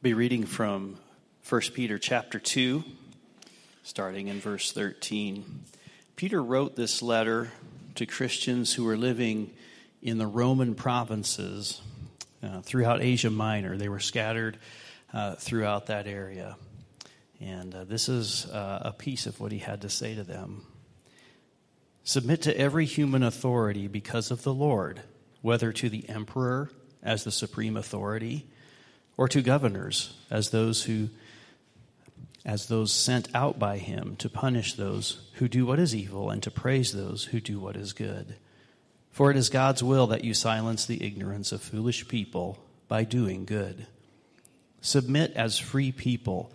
be reading from 1 Peter chapter 2, starting in verse 13. Peter wrote this letter to Christians who were living in the Roman provinces uh, throughout Asia Minor. They were scattered uh, throughout that area. And uh, this is uh, a piece of what he had to say to them. Submit to every human authority because of the Lord, whether to the emperor as the supreme authority or to governors as those who as those sent out by him to punish those who do what is evil and to praise those who do what is good. For it is God's will that you silence the ignorance of foolish people by doing good. Submit as free people,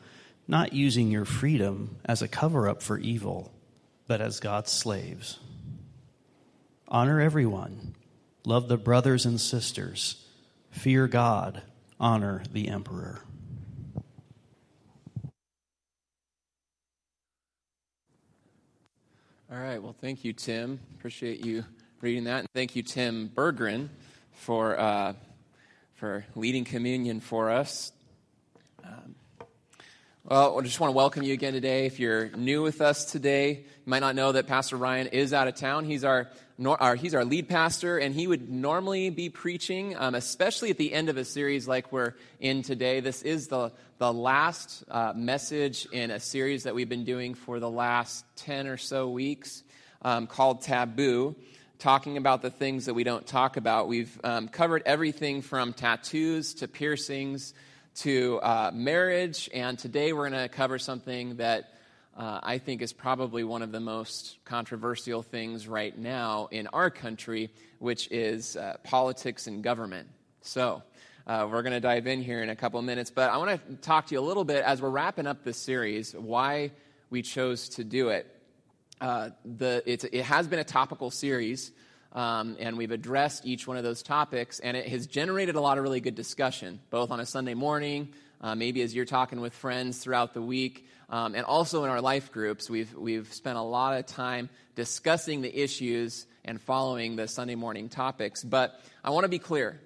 not using your freedom as a cover up for evil, but as God's slaves. Honor everyone, love the brothers and sisters, fear God honor the emperor. All right. Well, thank you, Tim. Appreciate you reading that, and thank you, Tim Berggren, for uh, for leading communion for us. Um, well, I just want to welcome you again today. If you're new with us today, you might not know that Pastor Ryan is out of town. He's our our, he's our lead pastor, and he would normally be preaching, um, especially at the end of a series like we're in today. This is the, the last uh, message in a series that we've been doing for the last 10 or so weeks um, called Taboo, talking about the things that we don't talk about. We've um, covered everything from tattoos to piercings to uh, marriage, and today we're going to cover something that uh, I think is probably one of the most controversial things right now in our country, which is uh, politics and government. So, uh, we're going to dive in here in a couple of minutes, but I want to talk to you a little bit as we're wrapping up this series why we chose to do it. Uh, the, it has been a topical series, um, and we've addressed each one of those topics, and it has generated a lot of really good discussion, both on a Sunday morning, uh, maybe as you're talking with friends throughout the week. Um, and also in our life groups, we've, we've spent a lot of time discussing the issues and following the Sunday morning topics. But I want to be clear.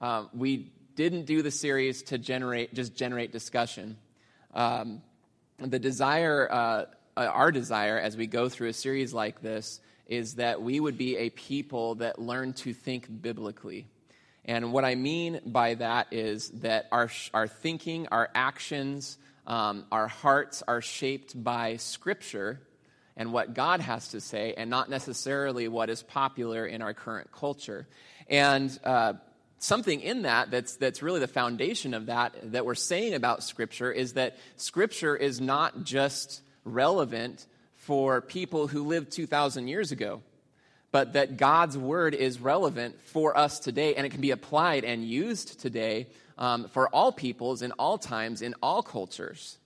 Uh, we didn't do the series to generate just generate discussion. Um, the desire, uh, uh, our desire, as we go through a series like this, is that we would be a people that learn to think biblically. And what I mean by that is that our, our thinking, our actions, um, our hearts are shaped by Scripture and what God has to say, and not necessarily what is popular in our current culture. And uh, something in that that's, that's really the foundation of that that we're saying about Scripture is that Scripture is not just relevant for people who lived 2,000 years ago, but that God's Word is relevant for us today, and it can be applied and used today um, for all peoples in all times, in all cultures.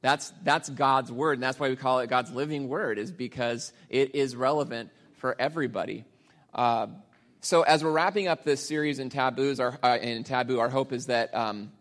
That's, that's God's word, and that's why we call it God's living word, is because it is relevant for everybody. Uh, so, as we're wrapping up this series in taboos, our, uh, in taboo, our hope is that um,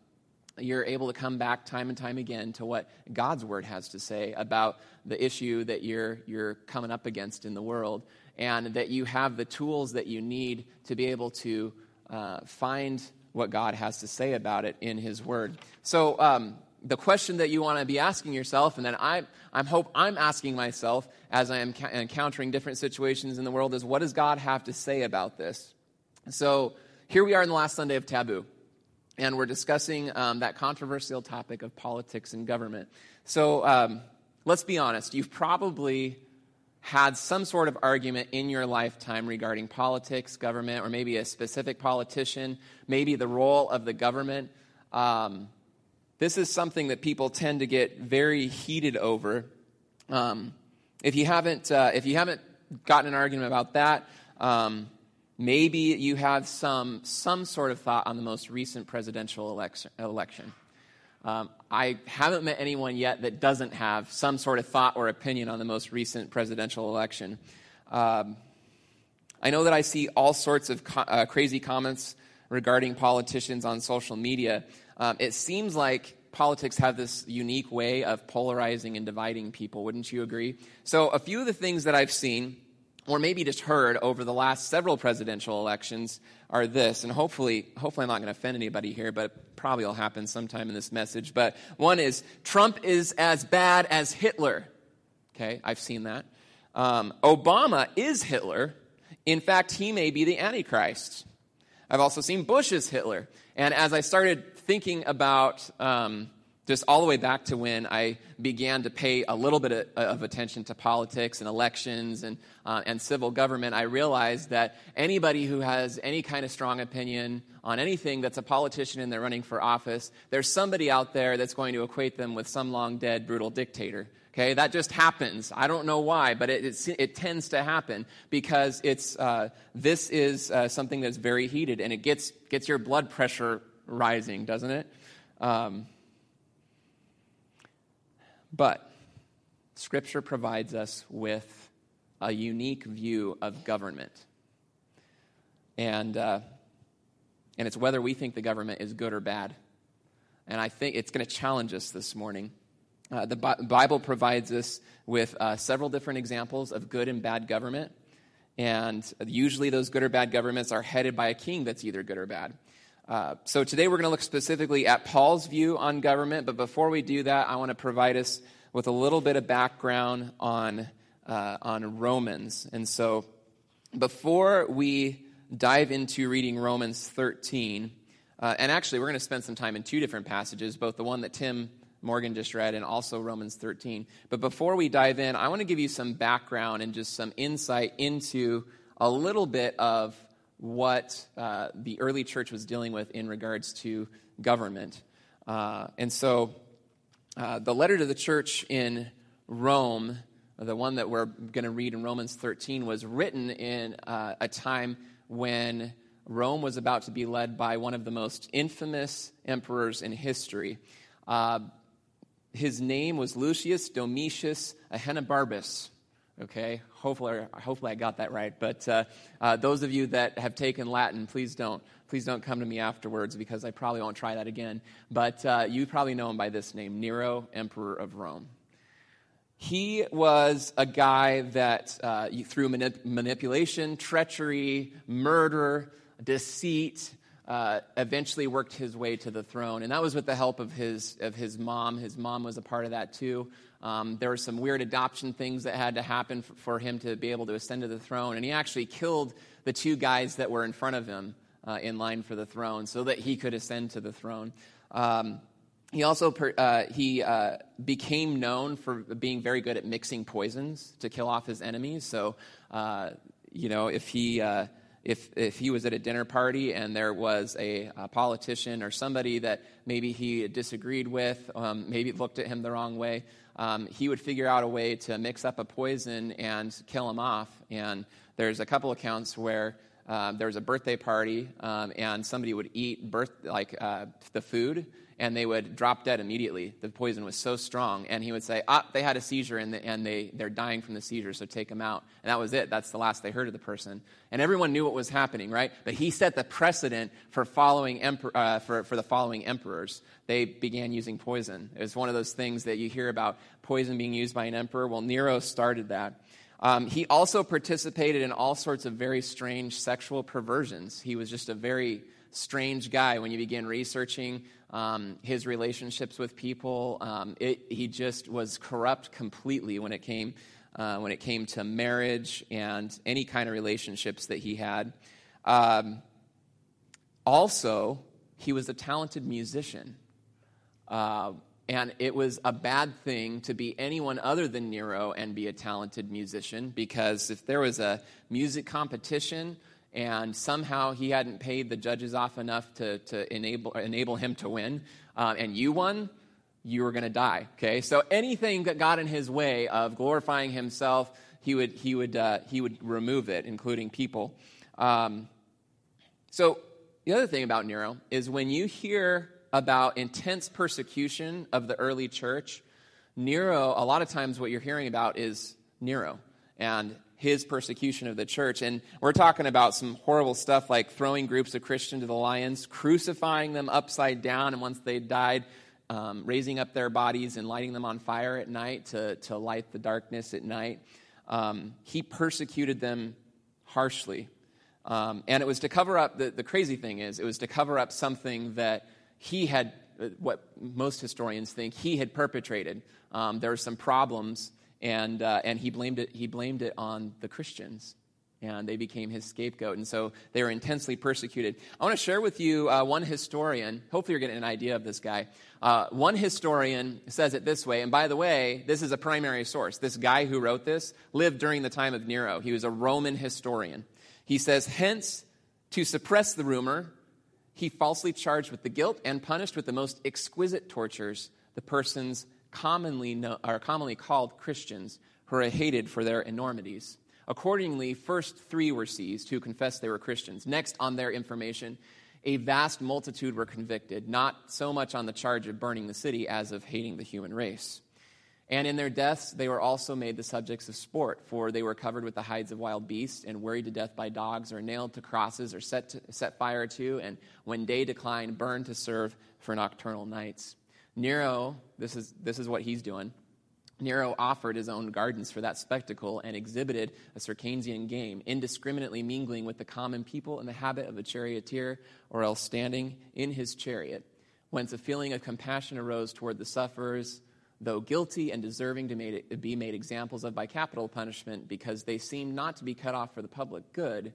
you're able to come back time and time again to what God's word has to say about the issue that you're you're coming up against in the world, and that you have the tools that you need to be able to uh, find what God has to say about it in His Word. So, um, the question that you want to be asking yourself, and then I, I hope I'm asking myself as I am ca- encountering different situations in the world, is what does God have to say about this? So, here we are in the last Sunday of Taboo, and we're discussing um, that controversial topic of politics and government. So, um, let's be honest, you've probably had some sort of argument in your lifetime regarding politics, government, or maybe a specific politician, maybe the role of the government. Um, this is something that people tend to get very heated over. Um, if you haven't, uh, if you haven't gotten an argument about that, um, maybe you have some some sort of thought on the most recent presidential election. election. Um, I haven't met anyone yet that doesn't have some sort of thought or opinion on the most recent presidential election. Um, I know that I see all sorts of co- uh, crazy comments regarding politicians on social media. Um, it seems like politics have this unique way of polarizing and dividing people. Wouldn't you agree? So, a few of the things that I've seen or maybe just heard over the last several presidential elections are this, and hopefully, hopefully I'm not going to offend anybody here, but probably will happen sometime in this message. But one is Trump is as bad as Hitler. Okay, I've seen that. Um, Obama is Hitler. In fact, he may be the Antichrist. I've also seen Bush as Hitler. And as I started thinking about um, just all the way back to when I began to pay a little bit of, of attention to politics and elections and, uh, and civil government, I realized that anybody who has any kind of strong opinion on anything that's a politician and they're running for office, there's somebody out there that's going to equate them with some long dead, brutal dictator. Okay, that just happens. I don't know why, but it, it, it tends to happen because it's, uh, this is uh, something that's very heated and it gets, gets your blood pressure rising, doesn't it? Um, but Scripture provides us with a unique view of government. And, uh, and it's whether we think the government is good or bad. And I think it's going to challenge us this morning. Uh, the Bi- Bible provides us with uh, several different examples of good and bad government. And usually, those good or bad governments are headed by a king that's either good or bad. Uh, so today we're going to look specifically at Paul's view on government, but before we do that, I want to provide us with a little bit of background on, uh, on Romans. And so before we dive into reading Romans 13, uh, and actually we're going to spend some time in two different passages, both the one that Tim Morgan just read and also Romans 13. But before we dive in, I want to give you some background and just some insight into a little bit of what uh, the early church was dealing with in regards to government. Uh, and so uh, the letter to the church in Rome, the one that we're going to read in Romans 13, was written in uh, a time when Rome was about to be led by one of the most infamous emperors in history. Uh, his name was Lucius Domitius Ahenobarbus. Okay, hopefully, hopefully I got that right. But uh, uh, those of you that have taken Latin, please don't, please don't come to me afterwards because I probably won't try that again. But uh, you probably know him by this name, Nero, Emperor of Rome. He was a guy that, uh, through manip- manipulation, treachery, murder, deceit, uh, eventually worked his way to the throne. And that was with the help of his, of his mom. His mom was a part of that too. Um, there were some weird adoption things that had to happen for, for, him to be able to ascend to the throne. And he actually killed the two guys that were in front of him uh, in line for the throne so that he could ascend to the throne. Um, he also uh, he uh, became known for being very good at mixing poisons to kill off his enemies. So, uh, you know, if he uh, if, if he was at a dinner party and there was a, a politician or somebody that maybe he disagreed with, um, maybe looked at him the wrong way, um, he would figure out a way to mix up a poison and kill him off. And there's a couple accounts where uh, there was a birthday party um, and somebody would eat birth, like uh, the food and they would drop dead immediately. The poison was so strong. And he would say, ah, they had a seizure and, the, and they, they're dying from the seizure, so take them out. And that was it. That's the last they heard of the person. And everyone knew what was happening, right? But he set the precedent for, following emper- uh, for, for the following emperors. They began using poison. It was one of those things that you hear about poison being used by an emperor. Well, Nero started that. Um, he also participated in all sorts of very strange sexual perversions. He was just a very strange guy when you begin researching um, his relationships with people. Um, it, he just was corrupt completely when it came uh, when it came to marriage and any kind of relationships that he had. Um, also, he was a talented musician. Uh, and it was a bad thing to be anyone other than Nero and be a talented musician because if there was a music competition and somehow he hadn't paid the judges off enough to, to enable, enable him to win, uh, and you won, you were going to die. Okay, so anything that got in his way of glorifying himself, he would he would uh, he would remove it, including people. Um, so the other thing about Nero is when you hear about intense persecution of the early church, Nero. A lot of times, what you're hearing about is Nero and his persecution of the church. And we're talking about some horrible stuff like throwing groups of Christians to the lions, crucifying them upside down, and once they died, um, raising up their bodies and lighting them on fire at night to, to light the darkness at night. um, he persecuted them harshly. Um, and it was to cover up, the, the crazy thing is, it was to cover up something that he had, uh, what most historians think, he had perpetrated. Um, there were some problems, and, uh, and he, blamed it, he blamed it on the Christians and they became his scapegoat. And so they were intensely persecuted. I want to share with you uh, one historian. Hopefully, you're getting an idea of this guy. Uh, one historian says it this way, and by the way, this is a primary source. This guy who wrote this lived during the time of Nero. He was a Roman historian. He says, Hence, to suppress the rumor, he falsely charged with the guilt and punished with the most exquisite tortures the persons commonly know, are commonly called Christians who are hated for their enormities. Accordingly, first three were seized who confessed they were Christians. Next, on their information, a vast multitude were convicted, not so much on the charge of burning the city as of hating the human race. And in their deaths, they were also made the subjects of sport, for they were covered with the hides of wild beasts and worried to death by dogs, or nailed to crosses, or set, to, set fire to, and when day declined, burned to serve for nocturnal nights. Nero, this is, this is what he's doing. Nero offered his own gardens for that spectacle and exhibited a Circensian game, indiscriminately mingling with the common people in the habit of a charioteer or else standing in his chariot, whence a feeling of compassion arose toward the sufferers, though guilty and deserving to made, be made examples of by capital punishment, because they seemed not to be cut off for the public good,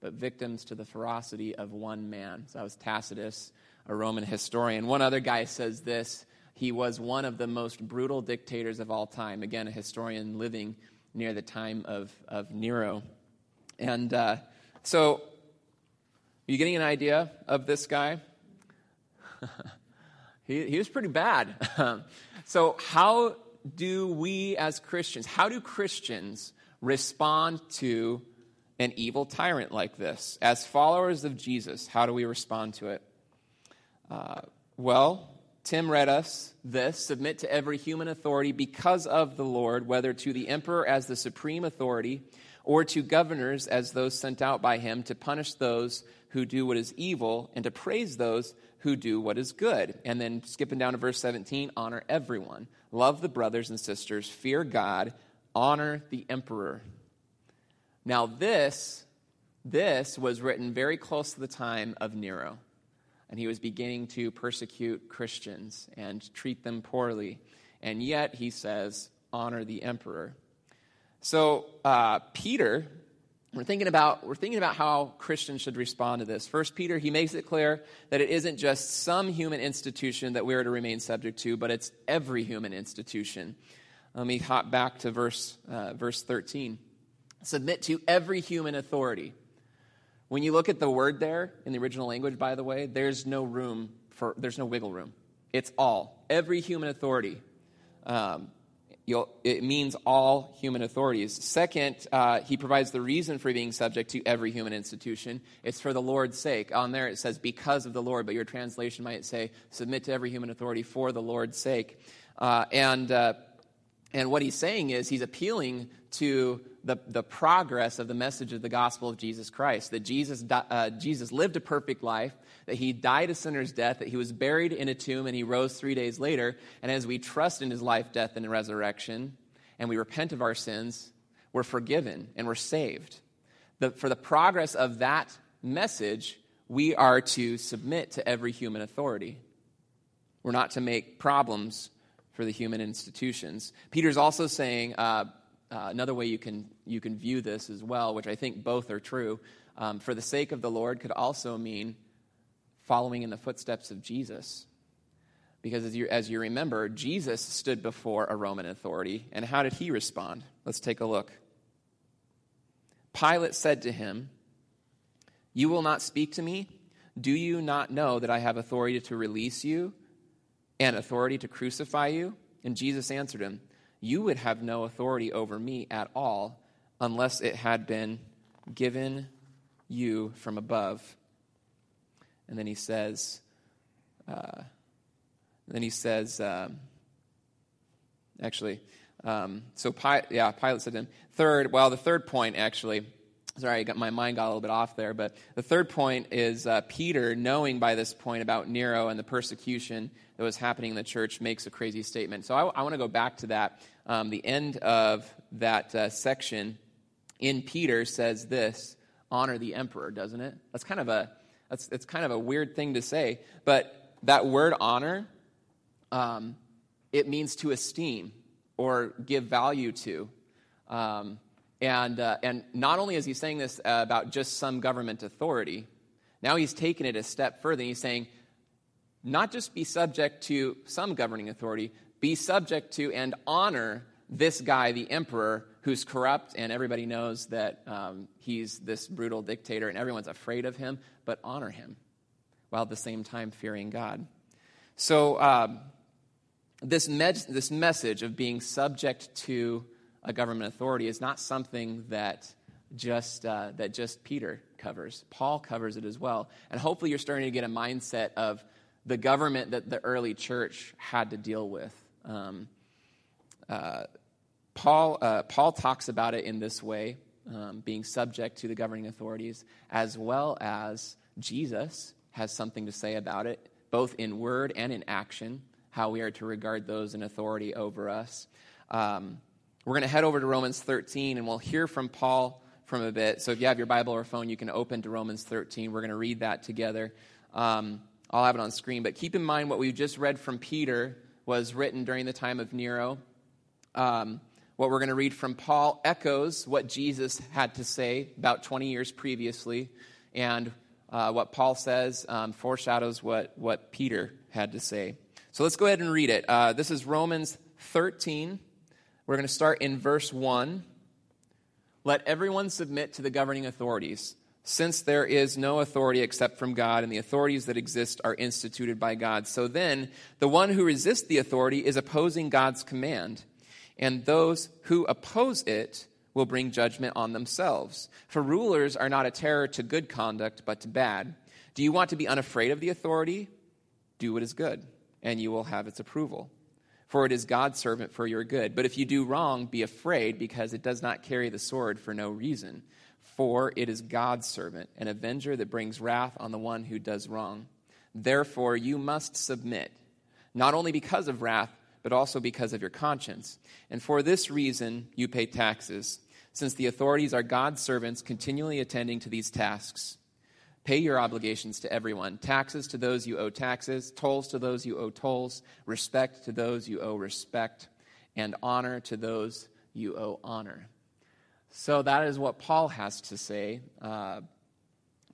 but victims to the ferocity of one man. So that was Tacitus, a Roman historian. One other guy says this he was one of the most brutal dictators of all time. Again, a historian living near the time of, of Nero. And uh, so, are you getting an idea of this guy? he, he was pretty bad. so, how do we as Christians, how do Christians respond to an evil tyrant like this? As followers of Jesus, how do we respond to it? Uh, well, Tim read us this submit to every human authority because of the Lord, whether to the emperor as the supreme authority or to governors as those sent out by him to punish those who do what is evil and to praise those who do what is good. And then skipping down to verse 17, honor everyone, love the brothers and sisters, fear God, honor the emperor. Now, this, this was written very close to the time of Nero and he was beginning to persecute Christians and treat them poorly. And yet, he says, honor the emperor. So, uh, Peter, we're thinking, about, we're thinking about how Christians should respond to this. First Peter, he makes it clear that it isn't just some human institution that we are to remain subject to, but it's every human institution. Let me hop back to verse, uh, verse 13. Submit to every human authority when you look at the word there in the original language, by the way, there's no room for, there's no wiggle room. It's all, every human authority. Um, it means all human authorities. Second, uh, he provides the reason for being subject to every human institution. It's for the Lord's sake. On there it says, because of the Lord, but your translation might say, submit to every human authority for the Lord's sake. Uh, and, uh, and what he's saying is, he's appealing to the, the progress of the message of the gospel of Jesus Christ. That Jesus, uh, Jesus lived a perfect life, that he died a sinner's death, that he was buried in a tomb, and he rose three days later. And as we trust in his life, death, and resurrection, and we repent of our sins, we're forgiven and we're saved. The, for the progress of that message, we are to submit to every human authority. We're not to make problems for the human institutions. Peter's also saying, uh, uh, another way you can, you can view this as well, which I think both are true, um, for the sake of the Lord could also mean following in the footsteps of Jesus. Because as you, as you remember, Jesus stood before a Roman authority, and how did he respond? Let's take a look. Pilate said to him, You will not speak to me? Do you not know that I have authority to release you and authority to crucify you? And Jesus answered him, you would have no authority over me at all unless it had been given you from above. And then he says, uh, then he says, um, actually, um, so Pilate, yeah, Pilate said to him, third, well, the third point actually, Sorry, my mind got a little bit off there. But the third point is uh, Peter, knowing by this point about Nero and the persecution that was happening in the church, makes a crazy statement. So I, I want to go back to that. Um, the end of that uh, section in Peter says this honor the emperor, doesn't it? That's kind of a that's it's kind of a weird thing to say, but that word honor, um, it means to esteem or give value to. Um, and, uh, and not only is he saying this uh, about just some government authority, now he's taken it a step further. And He's saying, not just be subject to some governing authority, be subject to and honor this guy, the emperor, who's corrupt, and everybody knows that um, he's this brutal dictator and everyone's afraid of him, but honor him while at the same time fearing God. So, um, this, med- this message of being subject to a government authority is not something that just, uh, that just Peter covers. Paul covers it as well. And hopefully, you're starting to get a mindset of the government that the early church had to deal with. Um, uh, Paul, uh, Paul talks about it in this way, um, being subject to the governing authorities, as well as Jesus has something to say about it, both in word and in action, how we are to regard those in authority over us. Um, we're going to head over to Romans 13, and we'll hear from Paul from a bit. So if you have your Bible or phone, you can open to Romans 13. We're going to read that together. Um, I'll have it on screen. But keep in mind what we just read from Peter was written during the time of Nero. Um, what we're going to read from Paul echoes what Jesus had to say about 20 years previously. And uh, what Paul says um, foreshadows what, what Peter had to say. So let's go ahead and read it. Uh, this is Romans 13. We're going to start in verse 1. Let everyone submit to the governing authorities, since there is no authority except from God, and the authorities that exist are instituted by God. So then, the one who resists the authority is opposing God's command, and those who oppose it will bring judgment on themselves. For rulers are not a terror to good conduct, but to bad. Do you want to be unafraid of the authority? Do what is good, and you will have its approval for it is God's servant for your good. But if you do wrong, be afraid, because it does not carry the sword for no reason. For it is God's servant, an avenger that brings wrath on the one who does wrong. Therefore, you must submit, not only because of wrath, but also because of your conscience. And for this reason, you pay taxes, since the authorities are God's servants continually attending to these tasks. Pay your obligations to everyone taxes to those you owe taxes, tolls to those you owe tolls, respect to those you owe respect, and honor to those you owe honor. So that is what Paul has to say. Uh,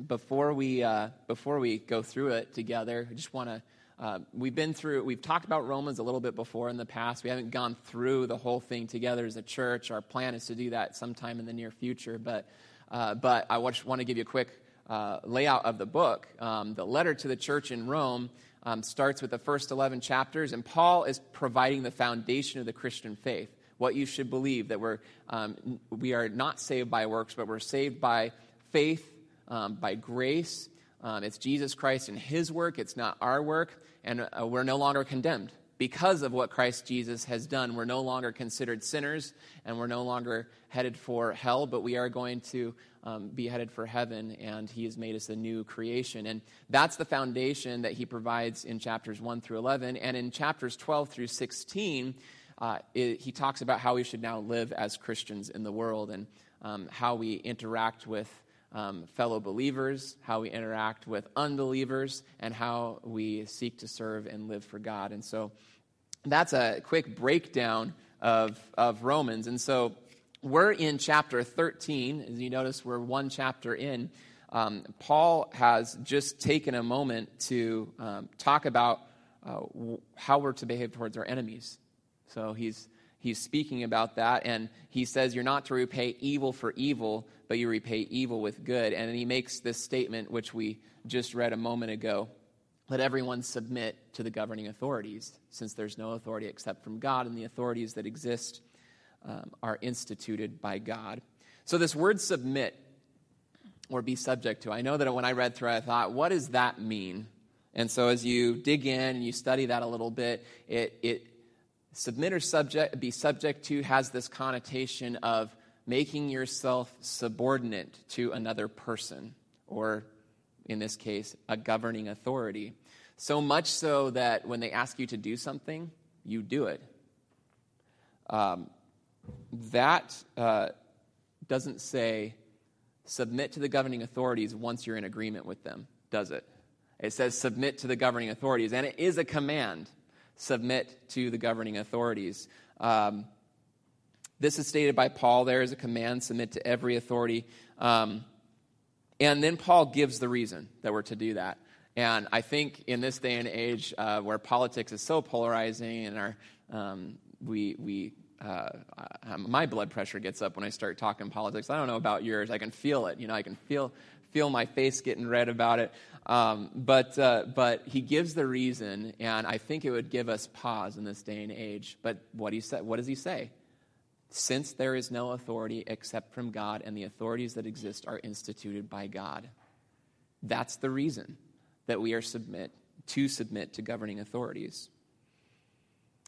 before we uh, before we go through it together, I just want to. Uh, we've been through. We've talked about Romans a little bit before in the past. We haven't gone through the whole thing together as a church. Our plan is to do that sometime in the near future. But uh, but I just want to give you a quick uh, layout of the book. Um, the letter to the church in Rome um, starts with the first 11 chapters, and Paul is providing the foundation of the Christian faith. What you should believe that we're, um, we are not saved by works, but we're saved by faith, um, by grace. Um, it's Jesus Christ and his work, it's not our work, and uh, we're no longer condemned because of what Christ Jesus has done. We're no longer considered sinners and we're no longer headed for hell, but we are going to um, be headed for heaven, and He has made us a new creation. And that's the foundation that He provides in chapters 1 through 11. And in chapters 12 through 16, uh, it, He talks about how we should now live as Christians in the world and um, how we interact with um, fellow believers, how we interact with unbelievers, and how we seek to serve and live for God. And so that's a quick breakdown of, of Romans. And so we're in chapter 13. As you notice, we're one chapter in. Um, Paul has just taken a moment to um, talk about uh, how we're to behave towards our enemies. So he's, he's speaking about that, and he says, You're not to repay evil for evil, but you repay evil with good. And then he makes this statement, which we just read a moment ago let everyone submit to the governing authorities, since there's no authority except from God, and the authorities that exist um, are instituted by God. So, this word submit or be subject to, I know that when I read through I thought, what does that mean? And so, as you dig in and you study that a little bit, it, it submit or subject, be subject to has this connotation of making yourself subordinate to another person, or in this case, a governing authority. So much so that when they ask you to do something, you do it. Um, that uh, doesn't say submit to the governing authorities once you're in agreement with them, does it? It says submit to the governing authorities, and it is a command submit to the governing authorities. Um, this is stated by Paul. There is a command submit to every authority. Um, and then Paul gives the reason that we're to do that. And I think in this day and age uh, where politics is so polarizing and our, um, we, we uh, my blood pressure gets up when I start talking politics. I don't know about yours. I can feel it. You know, I can feel feel my face getting red about it. Um, but uh, but he gives the reason, and I think it would give us pause in this day and age. But what he said, what does he say? Since there is no authority except from God, and the authorities that exist are instituted by God. That's the reason that we are submit to submit to governing authorities.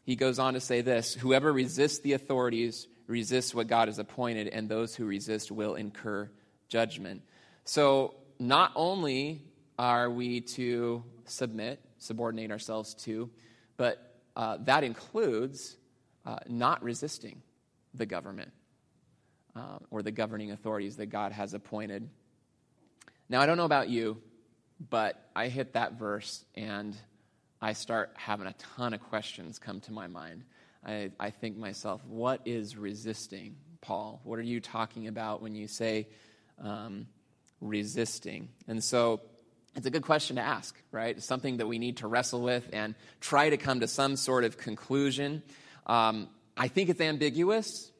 He goes on to say this Whoever resists the authorities resists what God has appointed, and those who resist will incur judgment. So, not only are we to submit, subordinate ourselves to, but uh, that includes uh, not resisting the government uh, or the governing authorities that God has appointed. Now, I don't know about you, but I hit that verse and I start having a ton of questions come to my mind. I, I think myself, what is resisting, Paul? What are you talking about when you say um, resisting? And so it's a good question to ask, right? It's something that we need to wrestle with and try to come to some sort of conclusion. Um, I think it's ambiguous.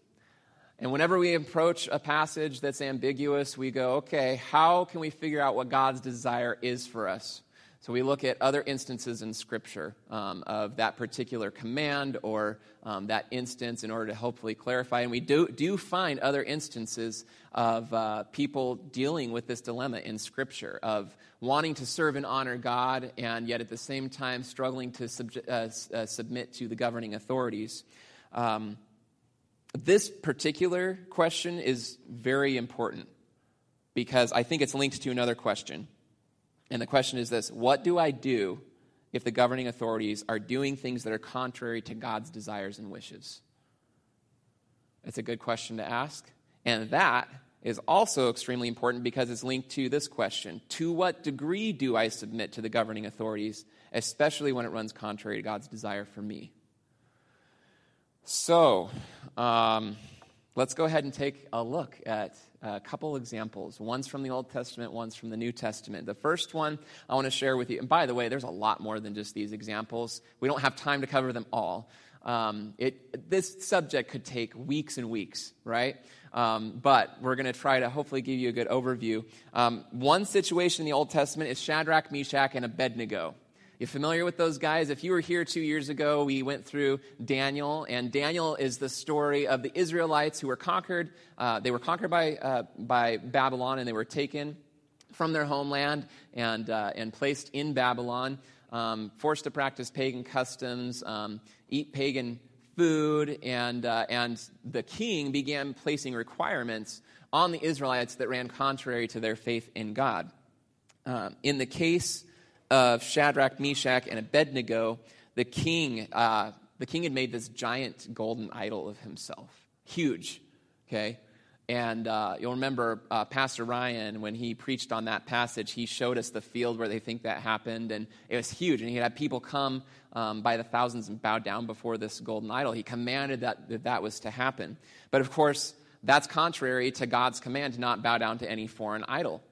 And whenever we approach a passage that's ambiguous, we go, okay, how can we figure out what God's desire is for us? So we look at other instances in Scripture um, of that particular command or um, that instance in order to hopefully clarify. And we do, do find other instances of uh, people dealing with this dilemma in Scripture of wanting to serve and honor God and yet at the same time struggling to uh, uh, submit to the governing authorities. Um, this particular question is very important because I think it's linked to another question. And the question is this What do I do if the governing authorities are doing things that are contrary to God's desires and wishes? It's a good question to ask. And that is also extremely important because it's linked to this question To what degree do I submit to the governing authorities, especially when it runs contrary to God's desire for me? So, um, let's go ahead and take a look at a couple examples. One's from the Old Testament, one's from the New Testament. The first one I want to share with you, and by the way, there's a lot more than just these examples. We don't have time to cover them all. Um, it, this subject could take weeks and weeks, right? Um, but we're going to try to hopefully give you a good overview. Um, one situation in the Old Testament is Shadrach, Meshach, and Abednego. You familiar with those guys? If you were here two years ago, we went through Daniel, and Daniel is the story of the Israelites who were conquered. Uh, they were conquered by, uh, by Babylon, and they were taken from their homeland and, uh, and placed in Babylon, um, forced to practice pagan customs, um, eat pagan food, and, uh, and the king began placing requirements on the Israelites that ran contrary to their faith in God. Um, in the case of Shadrach, Meshach, and Abednego, the king, uh, the king had made this giant golden idol of himself. Huge, okay? And uh, you'll remember uh, Pastor Ryan, when he preached on that passage, he showed us the field where they think that happened, and it was huge. And he had people come um, by the thousands and bow down before this golden idol. He commanded that, that that was to happen. But of course, that's contrary to God's command to not bow down to any foreign idol.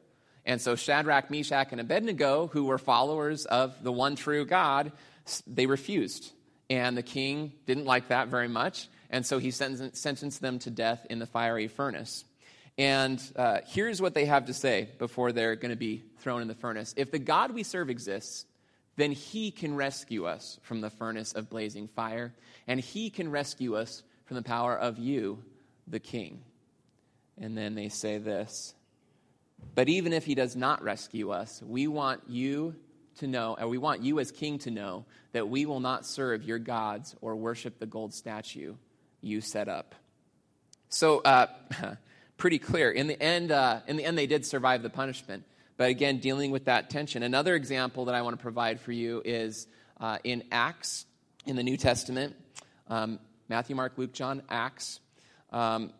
And so Shadrach, Meshach, and Abednego, who were followers of the one true God, they refused. And the king didn't like that very much. And so he sentenced them to death in the fiery furnace. And uh, here's what they have to say before they're going to be thrown in the furnace If the God we serve exists, then he can rescue us from the furnace of blazing fire, and he can rescue us from the power of you, the king. And then they say this but even if he does not rescue us, we want you to know, and we want you as king to know, that we will not serve your gods or worship the gold statue you set up. So, uh, pretty clear. In the end, uh, in the end, they did survive the punishment. But again, dealing with that tension. Another example that I want to provide for you is uh, in Acts in the New Testament um, Matthew, Mark, Luke, John, Acts. Um,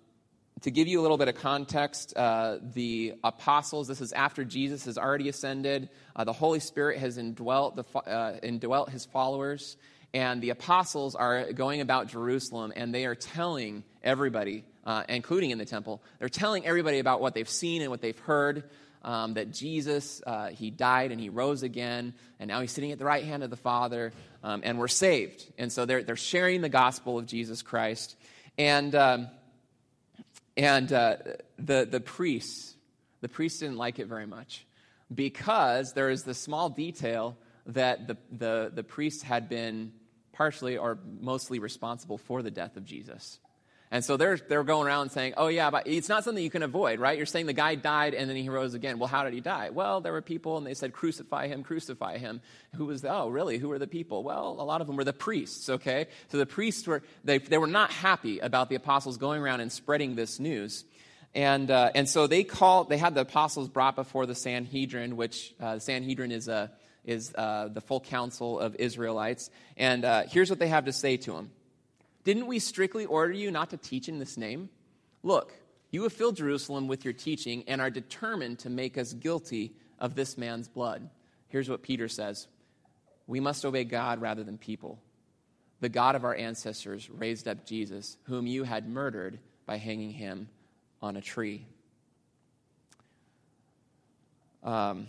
to give you a little bit of context, uh, the apostles, this is after Jesus has already ascended, uh, the Holy Spirit has indwelt, the, uh, indwelt his followers, and the apostles are going about Jerusalem and they are telling everybody, uh, including in the temple, they're telling everybody about what they've seen and what they've heard um, that Jesus, uh, he died and he rose again, and now he's sitting at the right hand of the Father, um, and we're saved. And so they're, they're sharing the gospel of Jesus Christ. And, um, and uh, the, the priests, the priests didn't like it very much because there is the small detail that the, the, the priests had been partially or mostly responsible for the death of Jesus. And so they're, they're going around saying, oh, yeah, but it's not something you can avoid, right? You're saying the guy died and then he rose again. Well, how did he die? Well, there were people and they said, crucify him, crucify him. Who was the, oh, really? Who were the people? Well, a lot of them were the priests, okay? So the priests were, they, they were not happy about the apostles going around and spreading this news. And, uh, and so they called, they had the apostles brought before the Sanhedrin, which uh, the Sanhedrin is, a, is uh, the full council of Israelites. And uh, here's what they have to say to them. Didn't we strictly order you not to teach in this name? Look, you have filled Jerusalem with your teaching and are determined to make us guilty of this man's blood. Here's what Peter says We must obey God rather than people. The God of our ancestors raised up Jesus, whom you had murdered by hanging him on a tree. Um,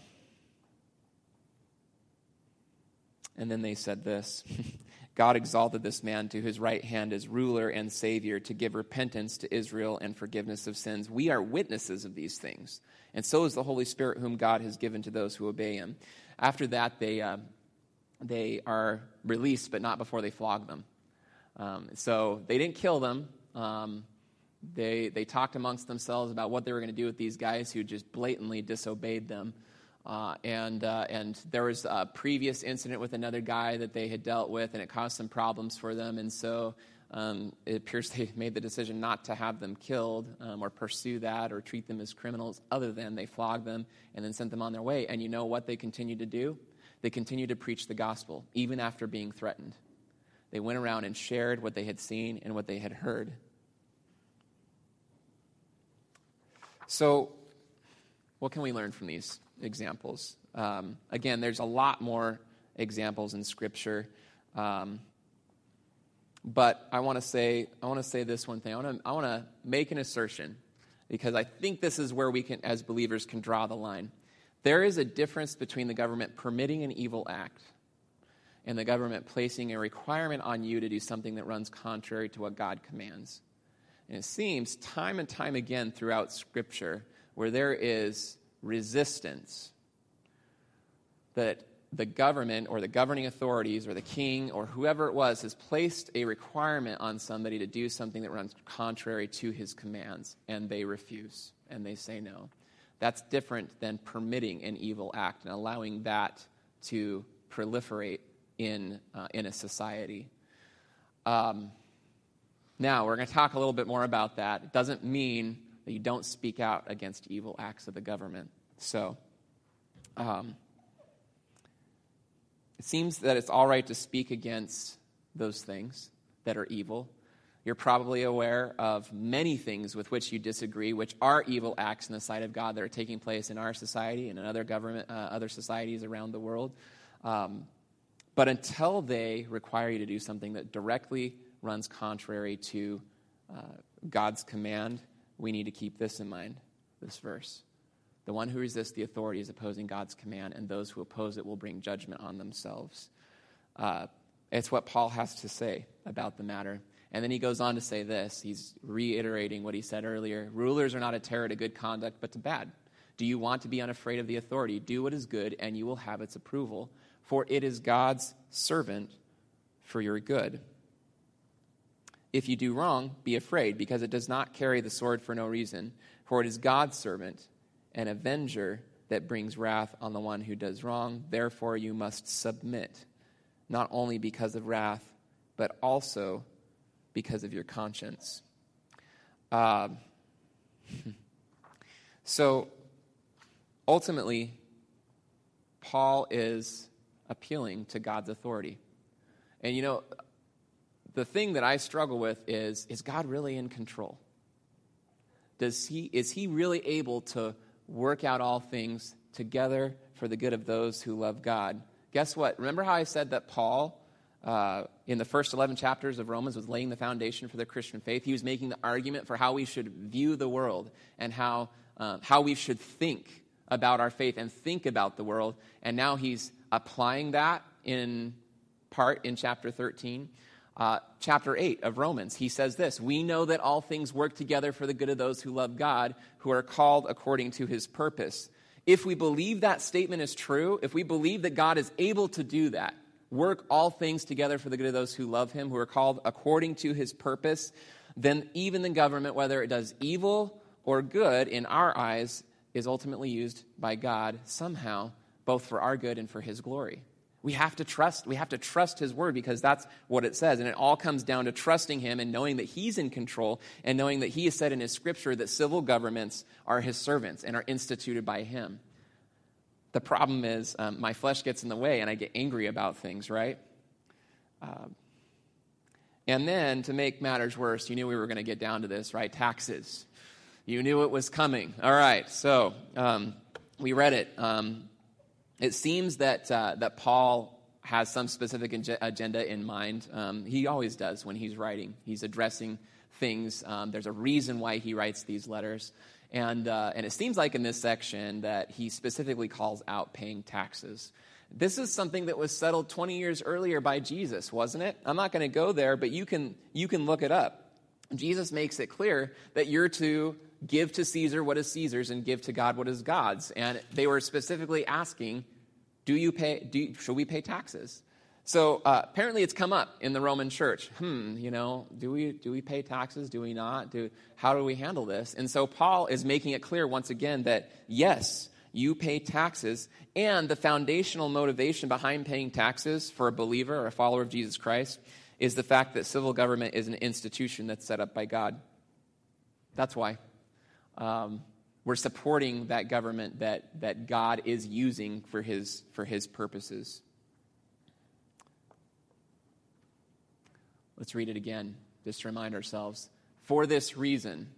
and then they said this God exalted this man to his right hand as ruler and savior to give repentance to Israel and forgiveness of sins. We are witnesses of these things, and so is the Holy Spirit, whom God has given to those who obey him. After that, they, uh, they are released, but not before they flog them. Um, so they didn't kill them. Um, they, they talked amongst themselves about what they were going to do with these guys who just blatantly disobeyed them. Uh, and, uh, and there was a previous incident with another guy that they had dealt with, and it caused some problems for them. And so um, it appears they made the decision not to have them killed um, or pursue that or treat them as criminals, other than they flogged them and then sent them on their way. And you know what they continued to do? They continued to preach the gospel, even after being threatened. They went around and shared what they had seen and what they had heard. So, what can we learn from these? Examples. Um, again, there's a lot more examples in Scripture. Um, but I want to say I want to say this one thing. I want to I want to make an assertion because I think this is where we can, as believers, can draw the line. There is a difference between the government permitting an evil act and the government placing a requirement on you to do something that runs contrary to what God commands. And it seems time and time again throughout Scripture where there is resistance that the government or the governing authorities or the king or whoever it was has placed a requirement on somebody to do something that runs contrary to his commands and they refuse and they say no. That's different than permitting an evil act and allowing that to proliferate in, uh, in a society. Um, now, we're going to talk a little bit more about that. It doesn't mean that you don't speak out against evil acts of the government. So, um, it seems that it's all right to speak against those things that are evil. You're probably aware of many things with which you disagree, which are evil acts in the sight of God that are taking place in our society and in other government, uh, other societies around the world. Um, but until they require you to do something that directly runs contrary to uh, God's command, we need to keep this in mind, this verse. The one who resists the authority is opposing God's command, and those who oppose it will bring judgment on themselves. Uh, it's what Paul has to say about the matter. And then he goes on to say this. He's reiterating what he said earlier Rulers are not a terror to good conduct, but to bad. Do you want to be unafraid of the authority? Do what is good, and you will have its approval. For it is God's servant for your good. If you do wrong, be afraid, because it does not carry the sword for no reason. For it is God's servant, an avenger that brings wrath on the one who does wrong. Therefore, you must submit, not only because of wrath, but also because of your conscience. Uh, so ultimately, Paul is appealing to God's authority. And you know, the thing that I struggle with is is God really in control? Does he, is he really able to work out all things together for the good of those who love God? Guess what? Remember how I said that Paul, uh, in the first 11 chapters of Romans, was laying the foundation for the Christian faith? He was making the argument for how we should view the world and how, uh, how we should think about our faith and think about the world. And now he's applying that in part in chapter 13 uh, chapter 8 of Romans. He says this We know that all things work together for the good of those who love God, who are called according to his purpose. If we believe that statement is true, if we believe that God is able to do that, work all things together for the good of those who love him, who are called according to his purpose, then even the government, whether it does evil or good in our eyes, is ultimately used by God somehow, both for our good and for his glory. We have to trust. We have to trust his word because that's what it says. And it all comes down to trusting him and knowing that he's in control and knowing that he has said in his scripture that civil governments are his servants and are instituted by him. The problem is um, my flesh gets in the way and I get angry about things, right? Uh, and then to make matters worse, you knew we were going to get down to this, right? Taxes. You knew it was coming. All right, so um, we read it. Um, it seems that, uh, that Paul has some specific agenda in mind. Um, he always does when he's writing, he's addressing things. Um, there's a reason why he writes these letters. And, uh, and it seems like in this section that he specifically calls out paying taxes. This is something that was settled 20 years earlier by Jesus, wasn't it? I'm not going to go there, but you can, you can look it up. Jesus makes it clear that you're to give to Caesar what is Caesar's and give to God what is God's. And they were specifically asking, do you pay, do should we pay taxes? So uh, apparently it's come up in the Roman church. Hmm, you know, do we, do we pay taxes? Do we not? Do, how do we handle this? And so Paul is making it clear once again that yes, you pay taxes. And the foundational motivation behind paying taxes for a believer or a follower of Jesus Christ is the fact that civil government is an institution that's set up by God. That's why. Um, we're supporting that government that, that God is using for his, for his purposes. Let's read it again, just to remind ourselves. For this reason,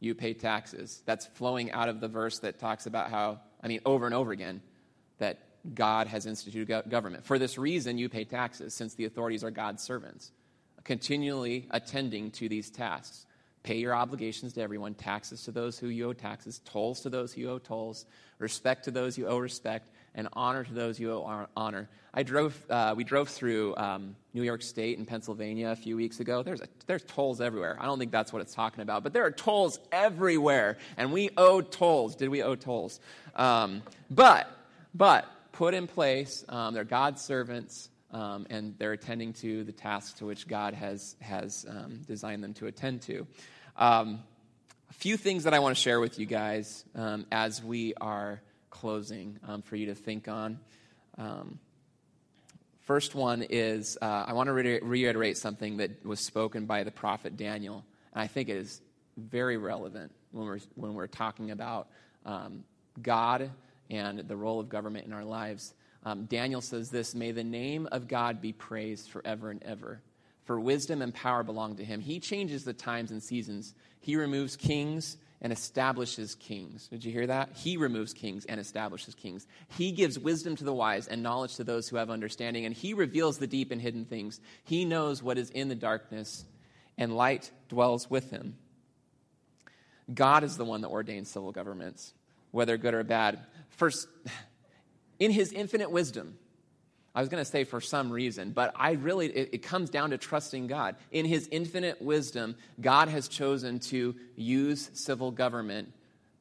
you pay taxes. That's flowing out of the verse that talks about how, I mean, over and over again, that God has instituted government. For this reason, you pay taxes, since the authorities are God's servants, continually attending to these tasks pay your obligations to everyone, taxes to those who you owe taxes, tolls to those who you owe tolls, respect to those you owe respect, and honor to those you owe honor. I drove, uh, we drove through um, New York State and Pennsylvania a few weeks ago. There's, a, there's tolls everywhere. I don't think that's what it's talking about, but there are tolls everywhere, and we owe tolls. Did we owe tolls? Um, but, but, put in place, um, they're God's servants. Um, and they're attending to the tasks to which God has, has um, designed them to attend to. Um, a few things that I want to share with you guys um, as we are closing um, for you to think on. Um, first one is uh, I want to re- reiterate something that was spoken by the prophet Daniel, and I think it is very relevant when we're, when we're talking about um, God and the role of government in our lives. Um, Daniel says this May the name of God be praised forever and ever for wisdom and power belong to him. He changes the times and seasons. He removes kings and establishes kings. Did you hear that? He removes kings and establishes kings. He gives wisdom to the wise and knowledge to those who have understanding, and he reveals the deep and hidden things. He knows what is in the darkness, and light dwells with him. God is the one that ordains civil governments, whether good or bad. First, in his infinite wisdom, I was going to say for some reason, but I really, it, it, comes down to trusting God. In His infinite wisdom, God has chosen to use civil government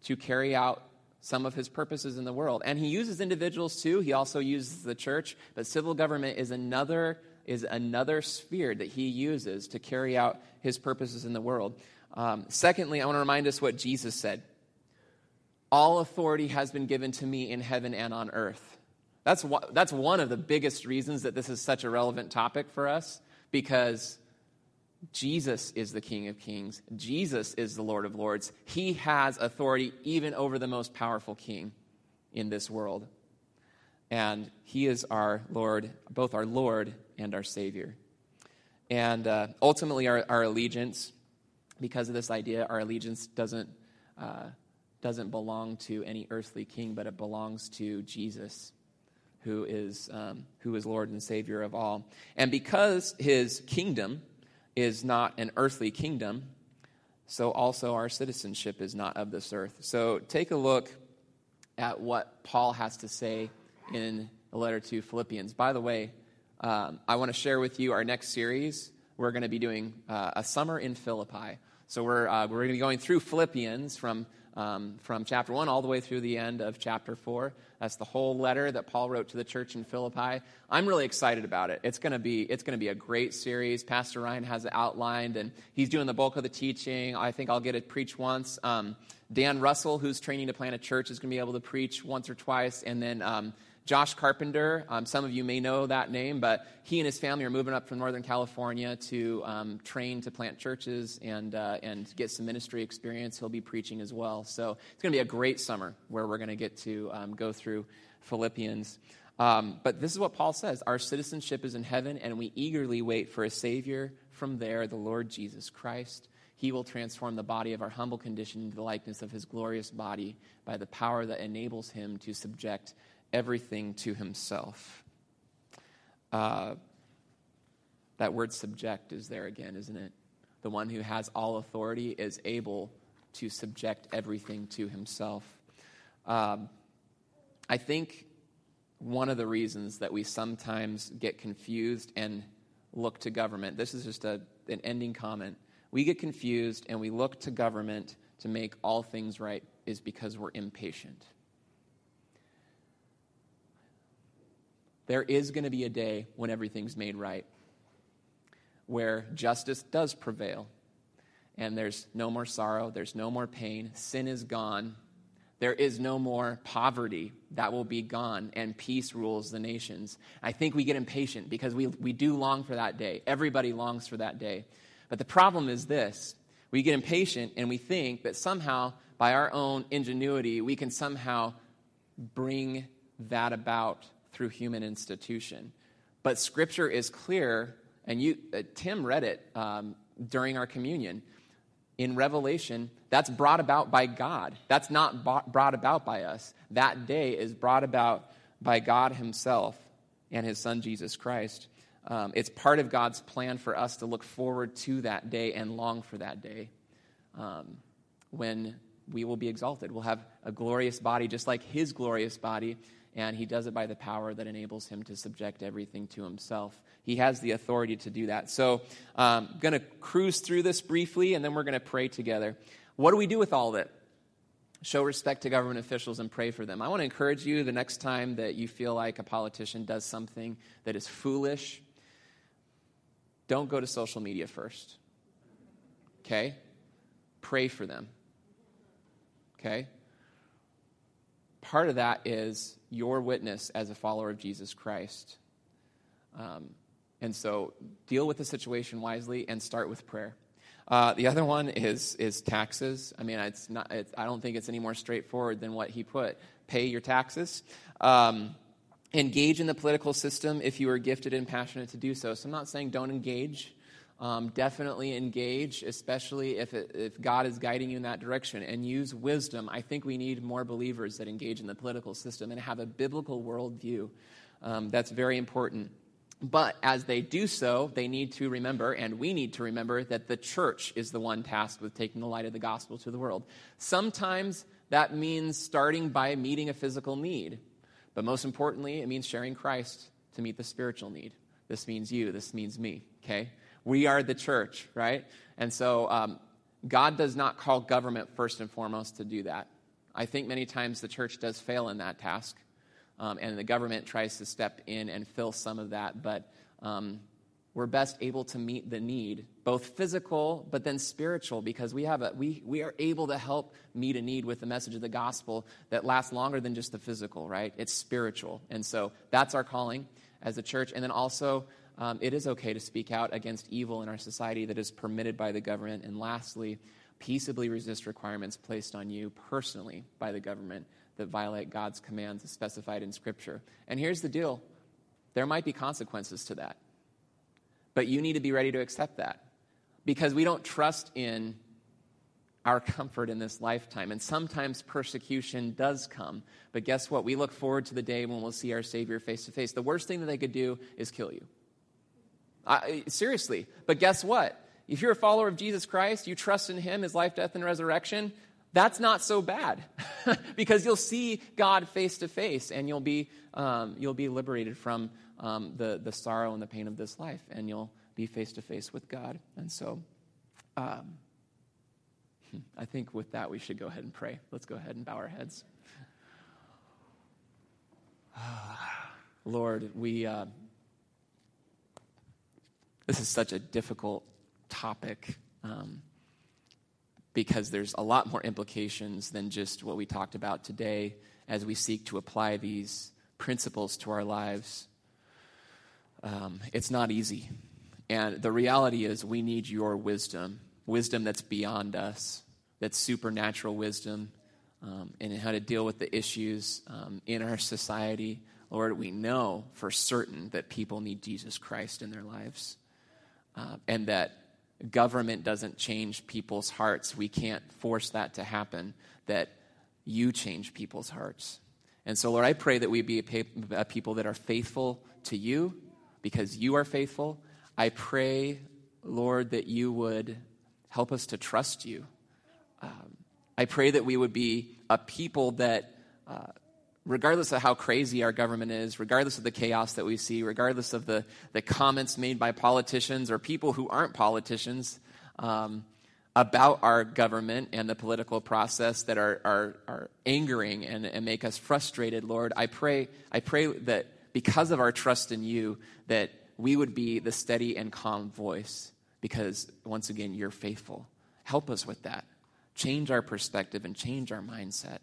to carry out some of His purposes in the world. And He uses individuals too, He also uses the church, but civil government is another, is another sphere that He uses to carry out His purposes in the world. Um, secondly, I want to remind us what Jesus said All authority has been given to me in heaven and on earth. That's, that's one of the biggest reasons that this is such a relevant topic for us because Jesus is the King of Kings. Jesus is the Lord of Lords. He has authority even over the most powerful king in this world. And He is our Lord, both our Lord and our Savior. And uh, ultimately, our, our, allegiance, because of this idea, our allegiance doesn't, uh, doesn't belong to any earthly king, but it belongs to Jesus, who is, um, who is Lord and Savior of all. And because His kingdom, is not an earthly kingdom, so also our citizenship is not of this earth. So take a look at what Paul has to say in the letter to Philippians. By the way, um, I want to share with you our next series. We're going to be doing uh, a summer in Philippi. So we're, uh, we're going to be going through Philippians from um, from chapter 1 all the way through the end of chapter 4. That's the whole letter that Paul wrote to the church in Philippi. I'm really excited about it. It's going to be it's going to be a great series. Pastor Ryan has it outlined, and he's doing the bulk of the teaching. I think I'll get it preached once. Um, Dan Russell, who's training to plant a church, is going to be able to preach once or twice, and then um, Josh Carpenter, um, some of you may know that name, but he and his family are moving up from Northern California to um, train to plant churches and, uh, and get some ministry experience. He'll be preaching as well. So it's going to be a great summer where we're going to get to um, go through Philippians. Um, but this is what Paul says Our citizenship is in heaven, and we eagerly wait for a Savior from there, the Lord Jesus Christ. He will transform the body of our humble condition into the likeness of his glorious body by the power that enables him to subject everything to himself. Uh, that word subject is there again, isn't it? The one who has all authority is able to subject everything to himself. Um, I think one of the reasons that we sometimes get confused and look to government, this is just a, an ending comment. We get confused and we look to government to make all things right, is because we're impatient. There is going to be a day when everything's made right, where justice does prevail, and there's no more sorrow, there's no more pain, sin is gone, there is no more poverty that will be gone, and peace rules the nations. I think we get impatient because we, we do long for that day. Everybody longs for that day. But the problem is this we get impatient and we think that somehow, by our own ingenuity, we can somehow bring that about through human institution. But Scripture is clear, and you, uh, Tim read it um, during our communion. In Revelation, that's brought about by God. That's not brought about by us. That day is brought about by God Himself and His Son Jesus Christ. Um, it's part of God's plan for us to look forward to that day and long for that day um, when we will be exalted. We'll have a glorious body, just like His glorious body and he does it by the power that enables him to subject everything to himself. He has the authority to do that. So, I'm um, going to cruise through this briefly, and then we're going to pray together. What do we do with all of it? Show respect to government officials and pray for them. I want to encourage you the next time that you feel like a politician does something that is foolish, don't go to social media first. Okay? Pray for them. Okay? Part of that is your witness as a follower of Jesus Christ. Um, and so deal with the situation wisely and start with prayer. Uh, the other one is, is taxes. I mean, it's not, it's, I don't think it's any more straightforward than what he put. Pay your taxes. Um, engage in the political system if you are gifted and passionate to do so. So I'm not saying don't engage. Um, definitely engage, especially if, it, if God is guiding you in that direction, and use wisdom. I think we need more believers that engage in the political system and have a biblical worldview. Um, that's very important. But as they do so, they need to remember, and we need to remember, that the church is the one tasked with taking the light of the gospel to the world. Sometimes that means starting by meeting a physical need, but most importantly, it means sharing Christ to meet the spiritual need. This means you, this means me, okay? We are the church, right? And so um, God does not call government first and foremost to do that. I think many times the church does fail in that task, um, and the government tries to step in and fill some of that, but um, we're best able to meet the need, both physical but then spiritual, because we, have a, we, we are able to help meet a need with the message of the gospel that lasts longer than just the physical, right? It's spiritual. And so that's our calling as a church. And then also, um, it is okay to speak out against evil in our society that is permitted by the government. And lastly, peaceably resist requirements placed on you personally by the government that violate God's commands as specified in Scripture. And here's the deal there might be consequences to that. But you need to be ready to accept that because we don't trust in our comfort in this lifetime. And sometimes persecution does come. But guess what? We look forward to the day when we'll see our Savior face to face. The worst thing that they could do is kill you. I, seriously. But guess what? If you're a follower of Jesus Christ, you trust in Him, His life, death, and resurrection, that's not so bad because you'll see God face to face and you'll be, um, you'll be liberated from um, the, the sorrow and the pain of this life and you'll be face to face with God. And so um, I think with that we should go ahead and pray. Let's go ahead and bow our heads. Lord, we. Uh, this is such a difficult topic. Um, because there's a lot more implications than just what we talked about today as we seek to apply these principles to our lives. Um, it's not easy. And the reality is, we need your wisdom wisdom that's beyond us, that's supernatural wisdom, um, and how to deal with the issues um, in our society. Lord, we know for certain that people need Jesus Christ in their lives, uh, and that government doesn't change people's hearts. We can't force that to happen, that you change people's hearts. And so, Lord, I pray that we be a, a people that are faithful to you because you are faithful. I pray, Lord, that you would help us to trust you. Um, I pray that we would be a people that uh, regardless of how crazy our government is, regardless of the chaos that we see, regardless of the, the comments made by politicians or people who aren't politicians um, about our government and the political process that are, are, are angering and, and make us frustrated, Lord, I pray, I pray that because of our trust in you, that we would be the steady and calm voice because, once again, you're faithful. Help us with that. Change our perspective and change our mindset.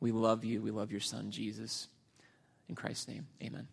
We love you. We love your son, Jesus. In Christ's name, amen.